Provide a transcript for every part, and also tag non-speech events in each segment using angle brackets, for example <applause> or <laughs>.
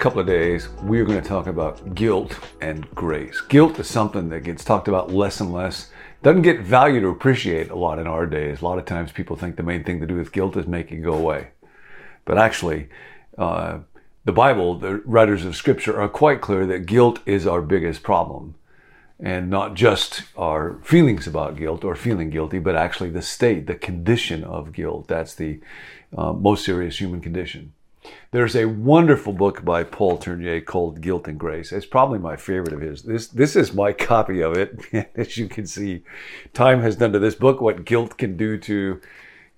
Couple of days, we're going to talk about guilt and grace. Guilt is something that gets talked about less and less. Doesn't get valued or appreciated a lot in our days. A lot of times people think the main thing to do with guilt is make it go away. But actually, uh, the Bible, the writers of Scripture are quite clear that guilt is our biggest problem. And not just our feelings about guilt or feeling guilty, but actually the state, the condition of guilt. That's the uh, most serious human condition. There's a wonderful book by Paul Tournier called Guilt and Grace. It's probably my favorite of his. This this is my copy of it. <laughs> As you can see, time has done to this book what guilt can do to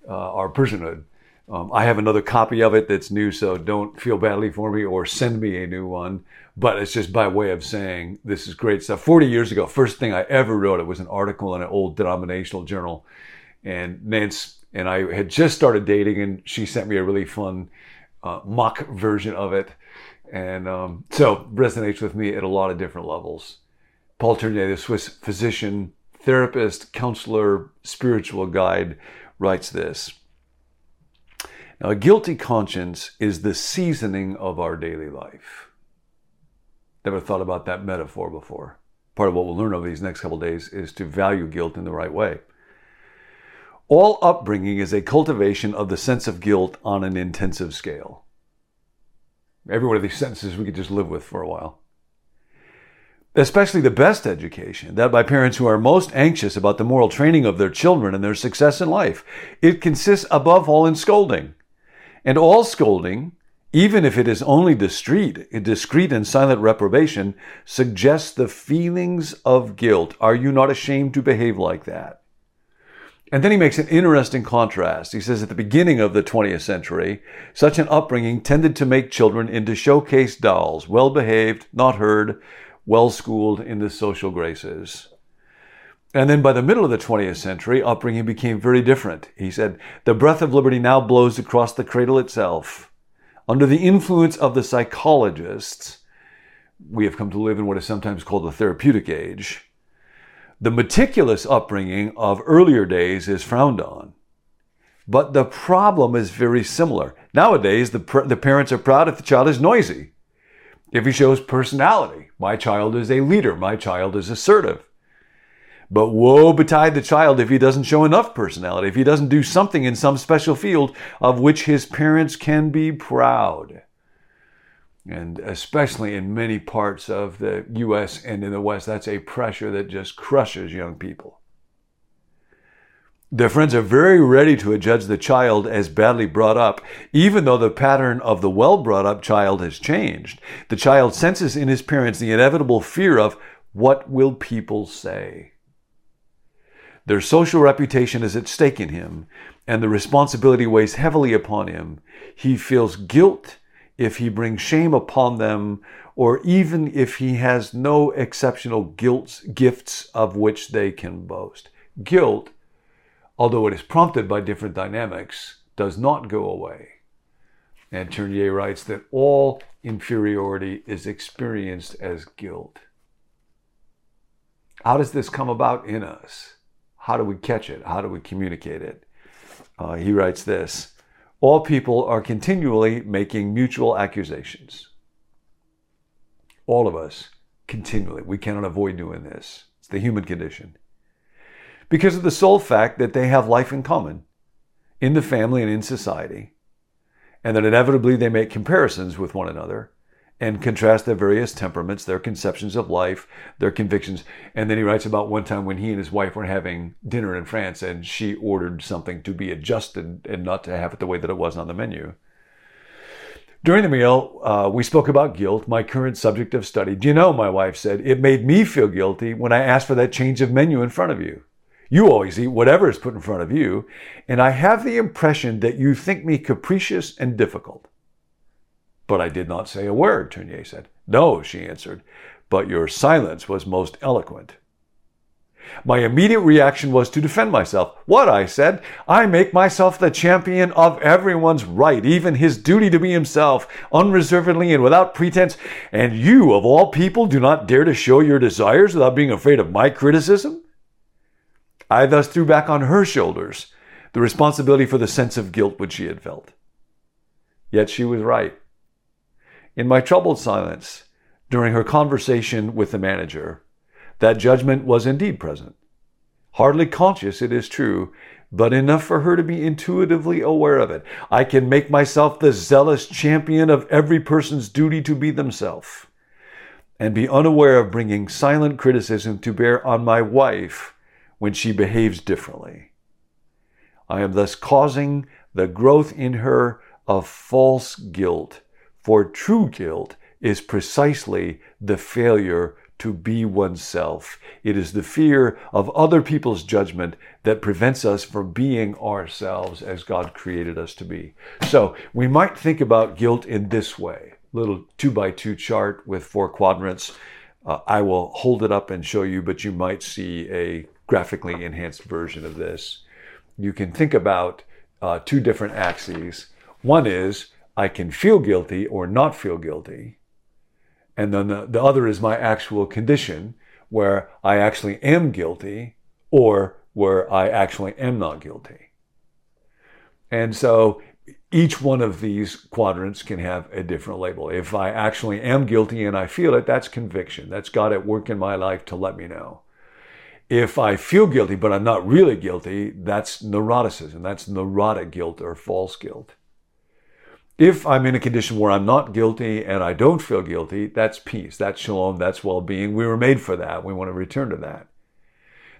uh, our personhood. Um, I have another copy of it that's new, so don't feel badly for me or send me a new one. But it's just by way of saying this is great stuff. 40 years ago, first thing I ever wrote, it was an article in an old denominational journal. And Nance and I had just started dating, and she sent me a really fun uh, mock <laughs> version of it. And um, so resonates with me at a lot of different levels. Paul Tournier, the Swiss physician, therapist, counselor, spiritual guide, writes this. Now, a guilty conscience is the seasoning of our daily life. Never thought about that metaphor before. Part of what we'll learn over these next couple days is to value guilt in the right way. All upbringing is a cultivation of the sense of guilt on an intensive scale. Every one of these sentences we could just live with for a while. Especially the best education, that by parents who are most anxious about the moral training of their children and their success in life. It consists above all in scolding. And all scolding, even if it is only discreet, discreet and silent reprobation, suggests the feelings of guilt. Are you not ashamed to behave like that? And then he makes an interesting contrast. He says at the beginning of the 20th century, such an upbringing tended to make children into showcase dolls, well behaved, not heard, well schooled in the social graces. And then by the middle of the 20th century, upbringing became very different. He said, the breath of liberty now blows across the cradle itself. Under the influence of the psychologists, we have come to live in what is sometimes called the therapeutic age. The meticulous upbringing of earlier days is frowned on. But the problem is very similar. Nowadays, the, the parents are proud if the child is noisy, if he shows personality. My child is a leader, my child is assertive. But woe betide the child if he doesn't show enough personality, if he doesn't do something in some special field of which his parents can be proud and especially in many parts of the US and in the West, that's a pressure that just crushes young people. Their friends are very ready to judge the child as badly brought up, even though the pattern of the well brought up child has changed. The child senses in his parents the inevitable fear of what will people say? Their social reputation is at stake in him, and the responsibility weighs heavily upon him. He feels guilt if he brings shame upon them, or even if he has no exceptional guilt, gifts of which they can boast. Guilt, although it is prompted by different dynamics, does not go away. And Tournier writes that all inferiority is experienced as guilt. How does this come about in us? How do we catch it? How do we communicate it? Uh, he writes this all people are continually making mutual accusations. All of us, continually. We cannot avoid doing this. It's the human condition. Because of the sole fact that they have life in common in the family and in society, and that inevitably they make comparisons with one another and contrast their various temperaments, their conceptions of life, their convictions. And then he writes about one time when he and his wife were having dinner in France and she ordered something to be adjusted and not to have it the way that it was on the menu. During the meal, uh, we spoke about guilt, my current subject of study. Do you know, my wife said, it made me feel guilty when I asked for that change of menu in front of you. You always eat whatever is put in front of you, and I have the impression that you think me capricious and difficult. But I did not say a word, Tournier said. No, she answered, but your silence was most eloquent. My immediate reaction was to defend myself. What, I said, I make myself the champion of everyone's right, even his duty to be himself, unreservedly and without pretense. And you, of all people, do not dare to show your desires without being afraid of my criticism? I thus threw back on her shoulders the responsibility for the sense of guilt which she had felt. Yet she was right. In my troubled silence during her conversation with the manager, that judgment was indeed present. Hardly conscious, it is true, but enough for her to be intuitively aware of it. I can make myself the zealous champion of every person's duty to be themselves, and be unaware of bringing silent criticism to bear on my wife when she behaves differently. I am thus causing the growth in her of false guilt, for true guilt is precisely the failure to be oneself. It is the fear of other people's judgment that prevents us from being ourselves as God created us to be. So we might think about guilt in this way little two by two chart with four quadrants. Uh, I will hold it up and show you, but you might see a graphically enhanced version of this. You can think about uh, two different axes. One is I can feel guilty or not feel guilty. And then the, the other is my actual condition where I actually am guilty or where I actually am not guilty. And so each one of these quadrants can have a different label. If I actually am guilty and I feel it, that's conviction. That's God at work in my life to let me know. If I feel guilty, but I'm not really guilty, that's neuroticism. That's neurotic guilt or false guilt. If I'm in a condition where I'm not guilty and I don't feel guilty, that's peace, that's shalom, that's well being. We were made for that. We want to return to that.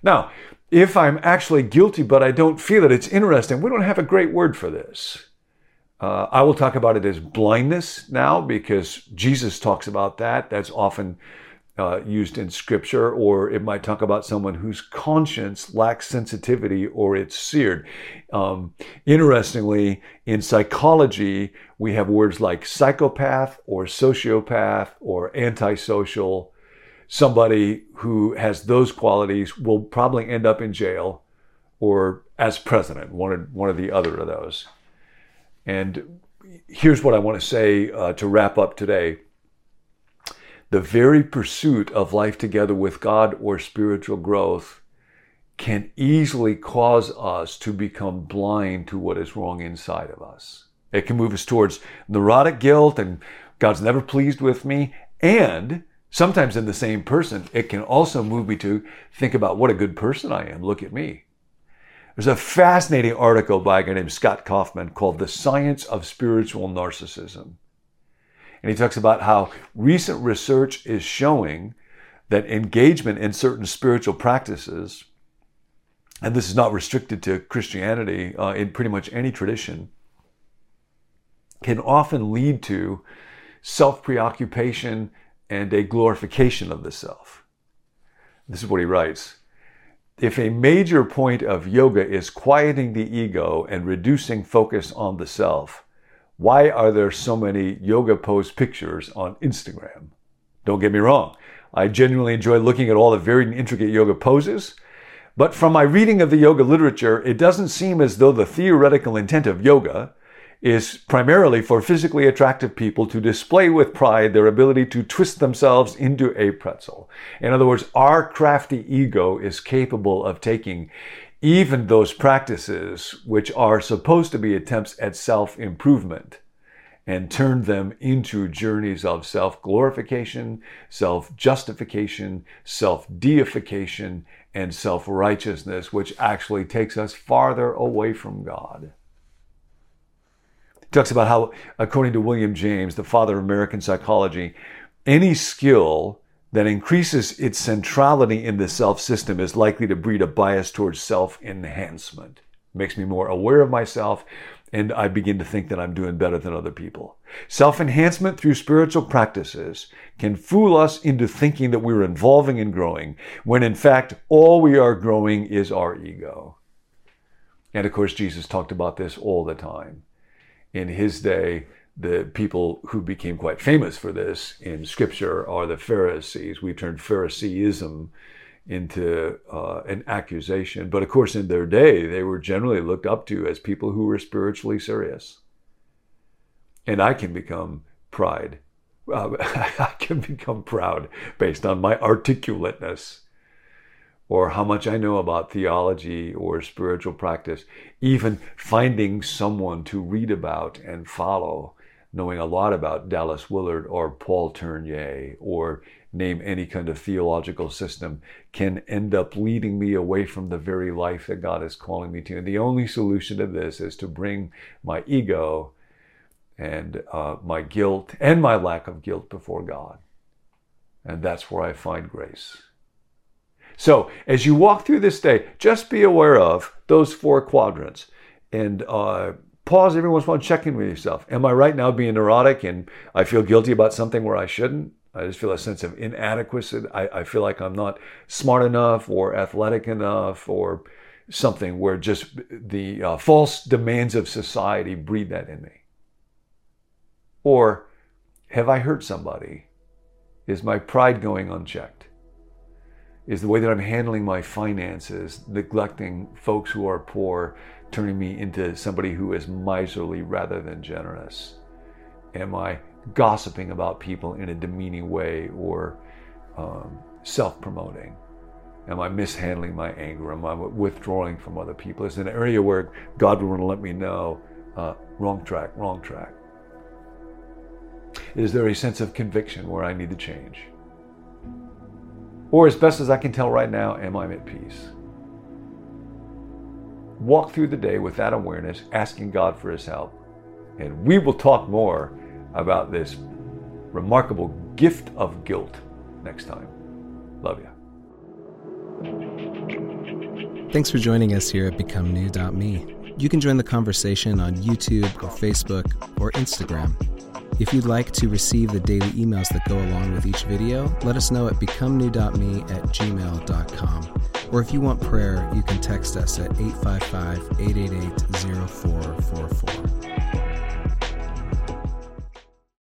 Now, if I'm actually guilty but I don't feel it, it's interesting. We don't have a great word for this. Uh, I will talk about it as blindness now because Jesus talks about that. That's often uh, used in scripture, or it might talk about someone whose conscience lacks sensitivity or it's seared. Um, interestingly, in psychology, we have words like psychopath or sociopath or antisocial. Somebody who has those qualities will probably end up in jail or as president, one or, one or the other of those. And here's what I want to say uh, to wrap up today the very pursuit of life together with God or spiritual growth can easily cause us to become blind to what is wrong inside of us. It can move us towards neurotic guilt and God's never pleased with me. And sometimes in the same person, it can also move me to think about what a good person I am. Look at me. There's a fascinating article by a guy named Scott Kaufman called The Science of Spiritual Narcissism. And he talks about how recent research is showing that engagement in certain spiritual practices, and this is not restricted to Christianity, uh, in pretty much any tradition, can often lead to self preoccupation and a glorification of the self. This is what he writes. If a major point of yoga is quieting the ego and reducing focus on the self, why are there so many yoga pose pictures on Instagram? Don't get me wrong. I genuinely enjoy looking at all the varied and intricate yoga poses. But from my reading of the yoga literature, it doesn't seem as though the theoretical intent of yoga is primarily for physically attractive people to display with pride their ability to twist themselves into a pretzel. In other words, our crafty ego is capable of taking even those practices which are supposed to be attempts at self improvement and turn them into journeys of self glorification, self justification, self deification, and self righteousness, which actually takes us farther away from God. He talks about how, according to William James, the father of American psychology, any skill that increases its centrality in the self system is likely to breed a bias towards self enhancement. Makes me more aware of myself, and I begin to think that I'm doing better than other people. Self enhancement through spiritual practices can fool us into thinking that we're evolving and growing, when in fact, all we are growing is our ego. And of course, Jesus talked about this all the time. In his day, the people who became quite famous for this in scripture are the Pharisees. We've turned Phariseeism into uh, an accusation. But of course, in their day, they were generally looked up to as people who were spiritually serious. And I can become pride. Uh, <laughs> I can become proud based on my articulateness or how much I know about theology or spiritual practice. Even finding someone to read about and follow knowing a lot about Dallas Willard or Paul Tournier or name any kind of theological system can end up leading me away from the very life that God is calling me to. And the only solution to this is to bring my ego and uh, my guilt and my lack of guilt before God. And that's where I find grace. So, as you walk through this day, just be aware of those four quadrants and uh, pause every once in a while, check in with yourself. Am I right now being neurotic and I feel guilty about something where I shouldn't? I just feel a sense of inadequacy. I, I feel like I'm not smart enough or athletic enough or something where just the uh, false demands of society breed that in me. Or have I hurt somebody? Is my pride going unchecked? Is the way that I'm handling my finances, neglecting folks who are poor, turning me into somebody who is miserly rather than generous? Am I gossiping about people in a demeaning way or um, self promoting? Am I mishandling my anger? Am I withdrawing from other people? It's an area where God would want to let me know uh, wrong track, wrong track. Is there a sense of conviction where I need to change? Or, as best as I can tell right now, am I at peace? Walk through the day with that awareness, asking God for His help. And we will talk more about this remarkable gift of guilt next time. Love you. Thanks for joining us here at BecomeNew.me. You can join the conversation on YouTube or Facebook or Instagram. If you'd like to receive the daily emails that go along with each video, let us know at becomenew.me at gmail.com. Or if you want prayer, you can text us at 855 888 0444.